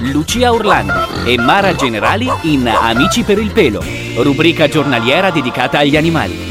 Lucia Orlando e Mara Generali in Amici per il pelo, rubrica giornaliera dedicata agli animali.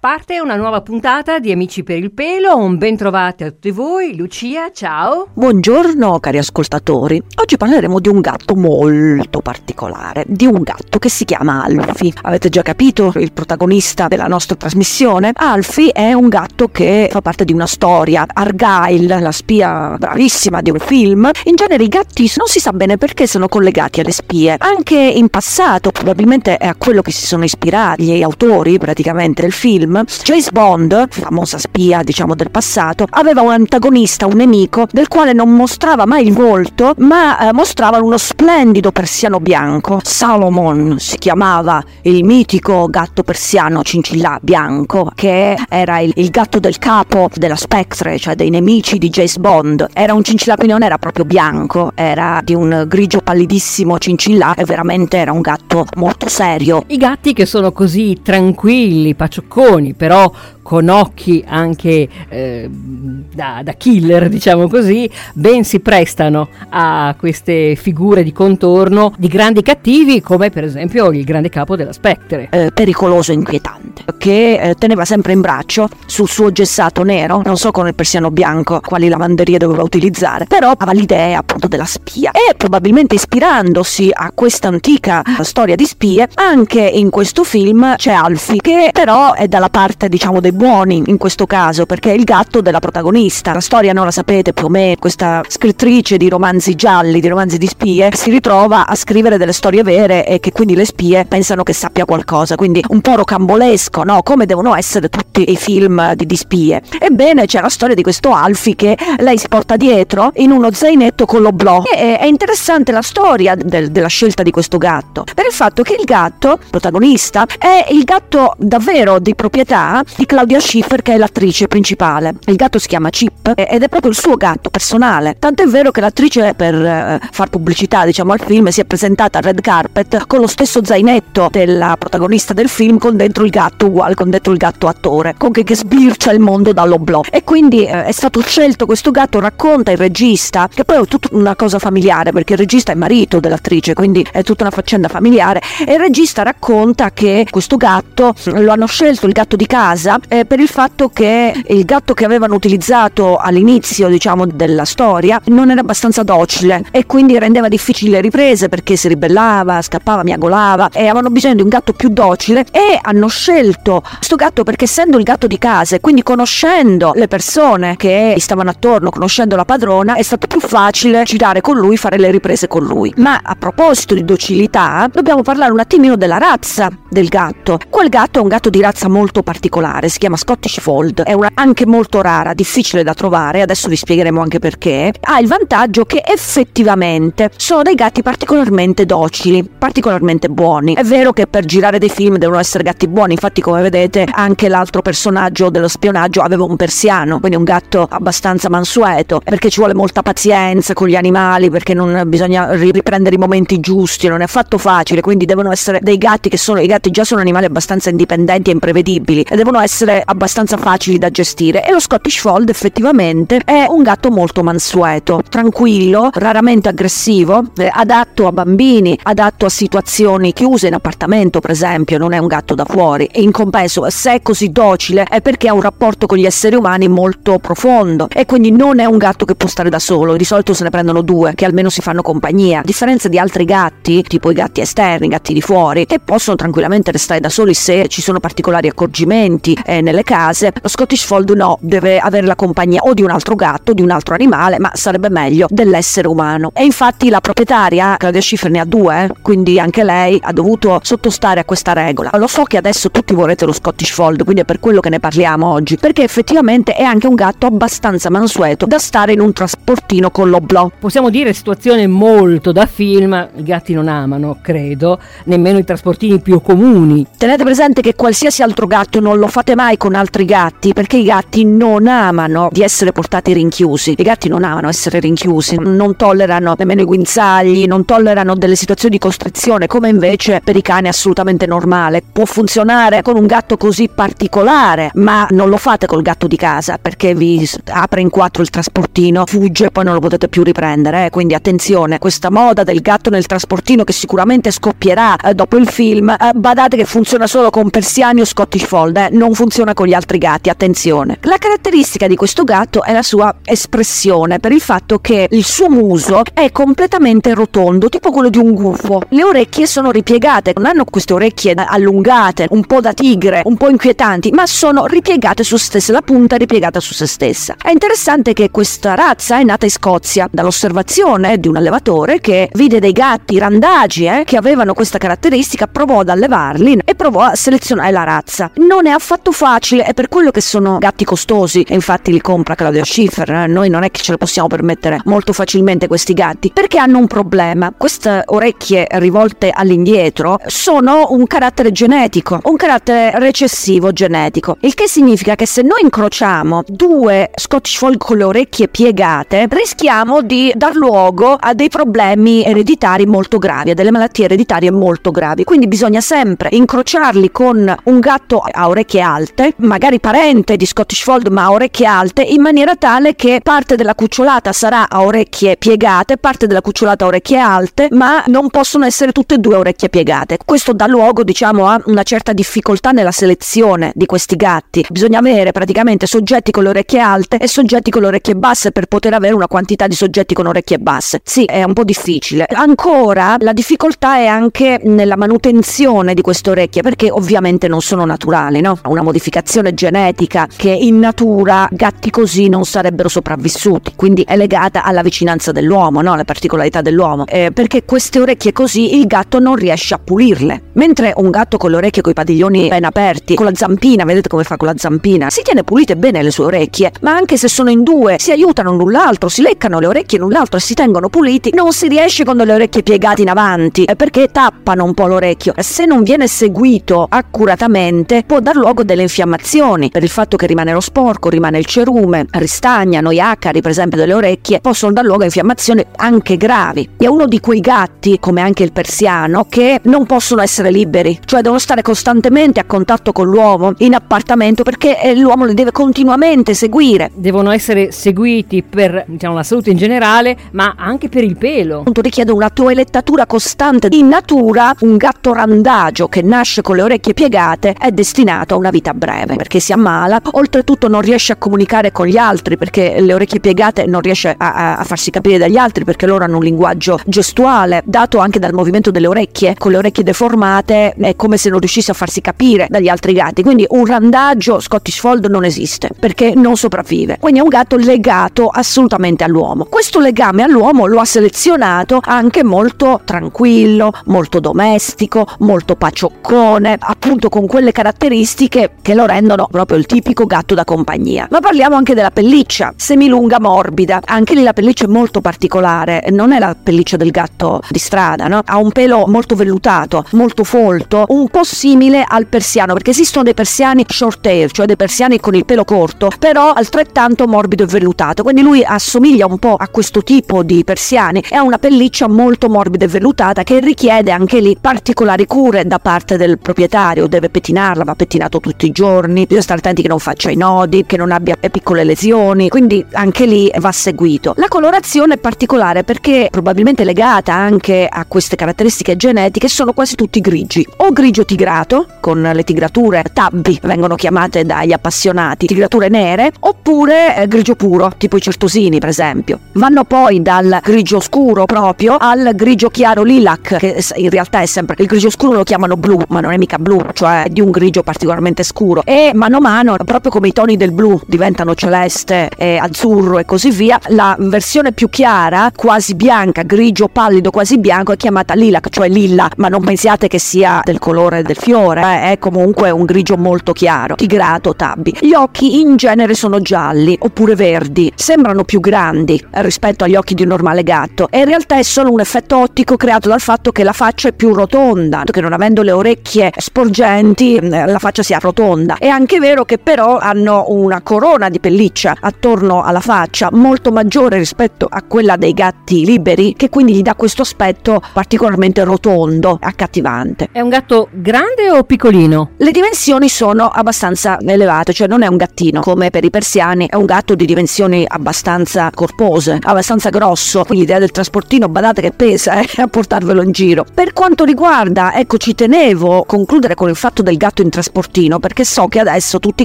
Parte una nuova puntata di Amici per il pelo, un ben trovati a tutti voi, Lucia, ciao. Buongiorno cari ascoltatori, oggi parleremo di un gatto molto particolare, di un gatto che si chiama Alfie. Avete già capito il protagonista della nostra trasmissione? Alfie è un gatto che fa parte di una storia, Argyle, la spia bravissima di un film. In genere i gatti non si sa bene perché sono collegati alle spie, anche in passato probabilmente è a quello che si sono ispirati gli autori praticamente del film film, James Bond, famosa spia diciamo del passato, aveva un antagonista, un nemico, del quale non mostrava mai il volto, ma eh, mostrava uno splendido persiano bianco. Salomon si chiamava il mitico gatto persiano cincillà bianco, che era il, il gatto del capo della Spectre, cioè dei nemici di James Bond. Era un cincillà che non era proprio bianco, era di un grigio pallidissimo cincillà e veramente era un gatto molto serio. I gatti che sono così tranquilli, paciocconi, però con occhi anche eh, da, da, killer, diciamo così, ben si prestano a queste figure di contorno di grandi cattivi, come per esempio il grande capo della Spectre. Eh, pericoloso e inquietante, che eh, teneva sempre in braccio sul suo gessato nero, non so con il persiano bianco quali lavanderie doveva utilizzare, però aveva l'idea appunto della spia e probabilmente ispirandosi a questa antica storia di spie, anche in questo film c'è Alfie, che però è dalla parte diciamo dei buoni in questo caso, perché è il gatto della protagonista. La storia non la sapete più o meno, questa scrittrice di romanzi gialli, di romanzi di spie, si ritrova a scrivere delle storie vere e che quindi le spie pensano che sappia qualcosa, quindi un po' rocambolesco, no? Come devono essere tutti i film di, di spie. Ebbene, c'è la storia di questo Alfie che lei si porta dietro in uno zainetto con l'oblò. E è interessante la storia del, della scelta di questo gatto, per il fatto che il gatto, protagonista, è il gatto davvero di proprietà di Claudia Claudia Schiffer che è l'attrice principale. Il gatto si chiama Chip ed è proprio il suo gatto personale. Tanto è vero che l'attrice per eh, far pubblicità diciamo al film si è presentata al red carpet con lo stesso zainetto della protagonista del film con dentro il gatto uguale, con dentro il gatto attore, con che, che sbircia il mondo dall'oblò. E quindi eh, è stato scelto questo gatto, racconta il regista, che poi è tutta una cosa familiare perché il regista è marito dell'attrice, quindi è tutta una faccenda familiare e il regista racconta che questo gatto lo hanno scelto il gatto di casa eh, per il fatto che il gatto che avevano utilizzato all'inizio diciamo della storia non era abbastanza docile e quindi rendeva difficili le riprese perché si ribellava, scappava, miagolava e avevano bisogno di un gatto più docile e hanno scelto questo gatto perché essendo il gatto di casa e quindi conoscendo le persone che gli stavano attorno, conoscendo la padrona, è stato più facile girare con lui, fare le riprese con lui. Ma a proposito di docilità, dobbiamo parlare un attimino della razza del gatto. Quel gatto è un gatto di razza molto particolare, si chiama Scottish Fold, è una anche molto rara, difficile da trovare, adesso vi spiegheremo anche perché. Ha il vantaggio che effettivamente sono dei gatti particolarmente docili, particolarmente buoni. È vero che per girare dei film devono essere gatti buoni, infatti come vedete anche l'altro personaggio dello spionaggio aveva un persiano, quindi un gatto abbastanza mansueto, perché ci vuole molta pazienza con gli animali, perché non bisogna riprendere i momenti giusti, non è affatto facile, quindi devono essere dei gatti che sono i gatti già sono animali abbastanza indipendenti e imprevedibili e devono essere abbastanza facili da gestire e lo Scottish Fold effettivamente è un gatto molto mansueto, tranquillo, raramente aggressivo, eh, adatto a bambini, adatto a situazioni chiuse in appartamento per esempio, non è un gatto da fuori. E in compenso se è così docile è perché ha un rapporto con gli esseri umani molto profondo. E quindi non è un gatto che può stare da solo, di solito se ne prendono due che almeno si fanno compagnia, a differenza di altri gatti, tipo i gatti esterni, i gatti di fuori, che possono tranquillamente tranquillamente restare da soli se ci sono particolari accorgimenti eh, nelle case. Lo Scottish Fold no, deve avere la compagnia o di un altro gatto, di un altro animale, ma sarebbe meglio dell'essere umano. E infatti la proprietaria, Claudia Schiffer, ne ha due, quindi anche lei ha dovuto sottostare a questa regola. Lo so che adesso tutti vorrete lo Scottish Fold, quindi è per quello che ne parliamo oggi, perché effettivamente è anche un gatto abbastanza mansueto da stare in un trasportino con l'oblò. Possiamo dire situazione molto da film, i gatti non amano, credo, nemmeno i trasportini più comuni. Tenete presente che qualsiasi altro gatto non lo fate mai mai con altri gatti perché i gatti non amano di essere portati rinchiusi. I gatti non amano essere rinchiusi, non tollerano nemmeno i guinzagli, non tollerano delle situazioni di costrizione, come invece per i cani è assolutamente normale. Può funzionare con un gatto così particolare, ma non lo fate col gatto di casa perché vi apre in quattro il trasportino, fugge e poi non lo potete più riprendere. Eh? Quindi attenzione, questa moda del gatto nel trasportino che sicuramente scoppierà eh, dopo il film, eh, badate che funziona solo con persiani o Scottish Fold, eh? non funziona con gli altri gatti, attenzione. La caratteristica di questo gatto è la sua espressione per il fatto che il suo muso è completamente rotondo, tipo quello di un gufo. Le orecchie sono ripiegate, non hanno queste orecchie allungate, un po' da tigre, un po' inquietanti, ma sono ripiegate su se stesse, la punta è ripiegata su se stessa. È interessante che questa razza è nata in Scozia dall'osservazione di un allevatore che vide dei gatti randagi eh, che avevano questa caratteristica, provò ad allevarli e provò a selezionare la razza. Non è affatto facile, è per quello che sono gatti costosi e infatti li compra Claudio Schiffer, eh. noi non è che ce lo possiamo permettere molto facilmente questi gatti, perché hanno un problema. Queste orecchie rivolte all'indietro sono un carattere genetico, un carattere recessivo genetico, il che significa che se noi incrociamo due Scottish Fold con le orecchie piegate, rischiamo di dar luogo a dei problemi ereditari molto gravi, a delle malattie ereditarie molto gravi. Quindi bisogna sempre incrociarli con un gatto a orecchie alte, magari parente di Scottish Fold ma a orecchie alte, in maniera tale che parte della cucciolata sarà a orecchie piegate, parte della cucciolata a orecchie alte, ma non possono essere tutte e due orecchie piegate. Questo dà luogo, diciamo, a una certa difficoltà nella selezione di questi gatti. Bisogna avere praticamente soggetti con le orecchie alte e soggetti con le orecchie basse per poter avere una quantità di soggetti con orecchie basse. Sì, è un po' difficile. Ancora, la difficoltà è anche nella manutenzione di queste orecchie, perché ovviamente non sono naturali, no? Una modificazione genetica che in natura gatti così non sarebbero sopravvissuti, quindi è legata alla vicinanza dell'uomo, no? alle particolarità dell'uomo, eh, perché queste orecchie così il gatto non riesce a pulirle, mentre un gatto con le orecchie con i padiglioni ben aperti, con la zampina, vedete come fa con la zampina, si tiene pulite bene le sue orecchie, ma anche se sono in due si aiutano l'un l'altro, si leccano le orecchie l'un l'altro e si tengono puliti, non si riesce con le orecchie piegate in avanti, eh, perché tappano un po' l'orecchio. Se non viene seguito accuratamente può dar luogo delle infiammazioni, per il fatto che rimane lo sporco, rimane il cerume, ristagnano gli acari per esempio delle orecchie, possono dar luogo a infiammazioni anche gravi. È uno di quei gatti, come anche il persiano, che non possono essere liberi, cioè devono stare costantemente a contatto con l'uomo in appartamento perché eh, l'uomo li deve continuamente seguire. Devono essere seguiti per diciamo, la salute in generale, ma anche per il pelo. Appunto richiede una toelettatura costante. In natura un gatto randagio che nasce con le orecchie piegate è destinato a una vita breve perché si ammala, oltretutto non riesce a comunicare con gli altri perché le orecchie piegate non riesce a, a, a farsi capire dagli altri perché loro hanno un linguaggio gestuale dato anche dal movimento delle orecchie, con le orecchie deformate è come se non riuscisse a farsi capire dagli altri gatti, quindi un randaggio Scottish Fold non esiste perché non sopravvive, quindi è un gatto legato assolutamente all'uomo. Questo legame all'uomo lo ha selezionato anche molto tranquillo, molto domestico, molto pacioccone, appunto con quelle caratteristiche che lo rendono proprio il tipico gatto da compagnia. Ma parliamo anche della pelliccia, semilunga morbida, anche lì la pelliccia è molto particolare, non è la pelliccia del gatto di strada, no? Ha un pelo molto vellutato, molto folto, un po' simile al persiano, perché esistono dei persiani short hair, cioè dei persiani con il pelo corto, però altrettanto morbido e vellutato, quindi lui assomiglia un po' a questo tipo di persiani e ha una pelliccia molto morbida e vellutata che richiede anche lì particolari cure da parte del proprietario, deve pettinarla, va pettinato tutti i giorni, bisogna stare attenti che non faccia i nodi, che non abbia piccole lesioni, quindi anche lì va seguito. La colorazione è particolare perché probabilmente legata anche a queste caratteristiche genetiche sono quasi tutti grigi, o grigio tigrato, con le tigrature tabbi vengono chiamate dagli appassionati, tigrature nere, oppure eh, grigio puro, tipo i certosini per esempio. Vanno poi dal grigio scuro proprio al grigio chiaro lilac, che in realtà è sempre il grigio scuro lo chiamano blu, ma non è mica blu, cioè di un grigio particolarmente scuro. E mano a mano, proprio come i toni del blu diventano celeste, e azzurro e così via, la versione più chiara, quasi bianca, grigio pallido quasi bianco, è chiamata lilac, cioè lilla, ma non pensiate che sia del colore del fiore, eh, è comunque un grigio molto chiaro, tigrato, tabbi. Gli occhi in genere sono gialli oppure verdi, sembrano più grandi rispetto agli occhi di un normale gatto. E in realtà è solo un effetto ottico creato dal fatto che la faccia è più rotonda, che non avendo le orecchie sporgenti la faccia sia rotonda rotonda. È anche vero che però hanno una corona di pelliccia attorno alla faccia molto maggiore rispetto a quella dei gatti liberi, che quindi gli dà questo aspetto particolarmente rotondo, accattivante. È un gatto grande o piccolino? Le dimensioni sono abbastanza elevate, cioè non è un gattino come per i persiani, è un gatto di dimensioni abbastanza corpose, abbastanza grosso. Quindi l'idea del trasportino, badate che pesa eh, a portarvelo in giro. Per quanto riguarda, ecco, ci tenevo a concludere con il fatto del gatto in trasportino, perché so che adesso tutti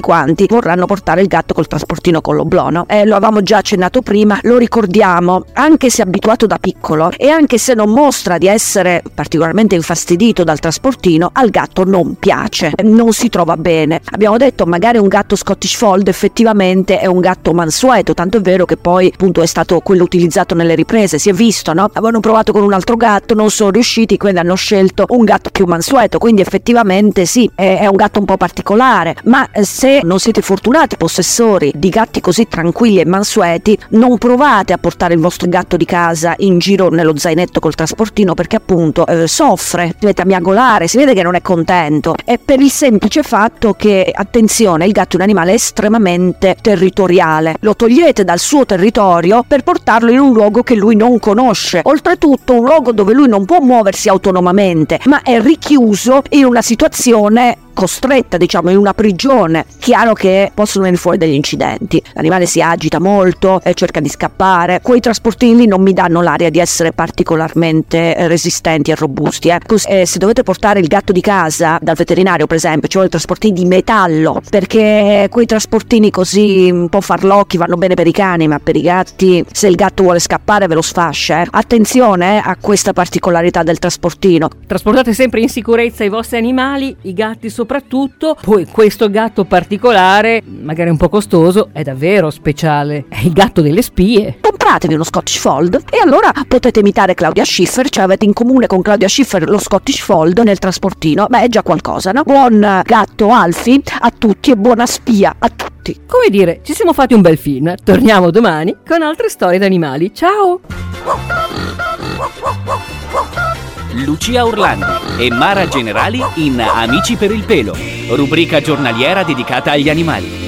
quanti vorranno portare il gatto col trasportino con l'oblono. Eh, lo avevamo già accennato prima, lo ricordiamo, anche se abituato da piccolo e anche se non mostra di essere particolarmente infastidito dal trasportino, al gatto non piace, non si trova bene. Abbiamo detto magari un gatto Scottish Fold effettivamente è un gatto mansueto, tanto è vero che poi appunto è stato quello utilizzato nelle riprese, si è visto, no? Avevano provato con un altro gatto, non sono riusciti, quindi hanno scelto un gatto più mansueto, quindi effettivamente sì, è, è un gatto un po' particolare, ma se non siete fortunati possessori di gatti così tranquilli e mansueti, non provate a portare il vostro gatto di casa in giro nello zainetto col trasportino perché appunto eh, soffre, a miagolare, si vede che non è contento. È per il semplice fatto che, attenzione, il gatto è un animale estremamente territoriale. Lo togliete dal suo territorio per portarlo in un luogo che lui non conosce. Oltretutto un luogo dove lui non può muoversi autonomamente, ma è richiuso in una situazione costretta diciamo in una prigione chiaro che possono venire fuori degli incidenti l'animale si agita molto e cerca di scappare quei trasportini non mi danno l'aria di essere particolarmente eh, resistenti e robusti. Cos- eh, se dovete portare il gatto di casa dal veterinario per esempio ci vuole trasportini di metallo perché quei trasportini così un po' farlocchi vanno bene per i cani ma per i gatti se il gatto vuole scappare ve lo sfascia eh. attenzione eh, a questa particolarità del trasportino trasportate sempre in sicurezza i vostri animali i gatti sono soprattutto poi questo gatto particolare, magari un po' costoso, è davvero speciale. È il gatto delle spie. Compratevi uno Scottish Fold e allora potete imitare Claudia Schiffer, cioè avete in comune con Claudia Schiffer lo Scottish Fold nel trasportino. Beh, è già qualcosa, no? Buon gatto Alfie a tutti e buona spia a tutti. Come dire, ci siamo fatti un bel film. Torniamo domani con altre storie d'animali. Ciao! Lucia Orlandi e Mara Generali in Amici per il pelo, rubrica giornaliera dedicata agli animali.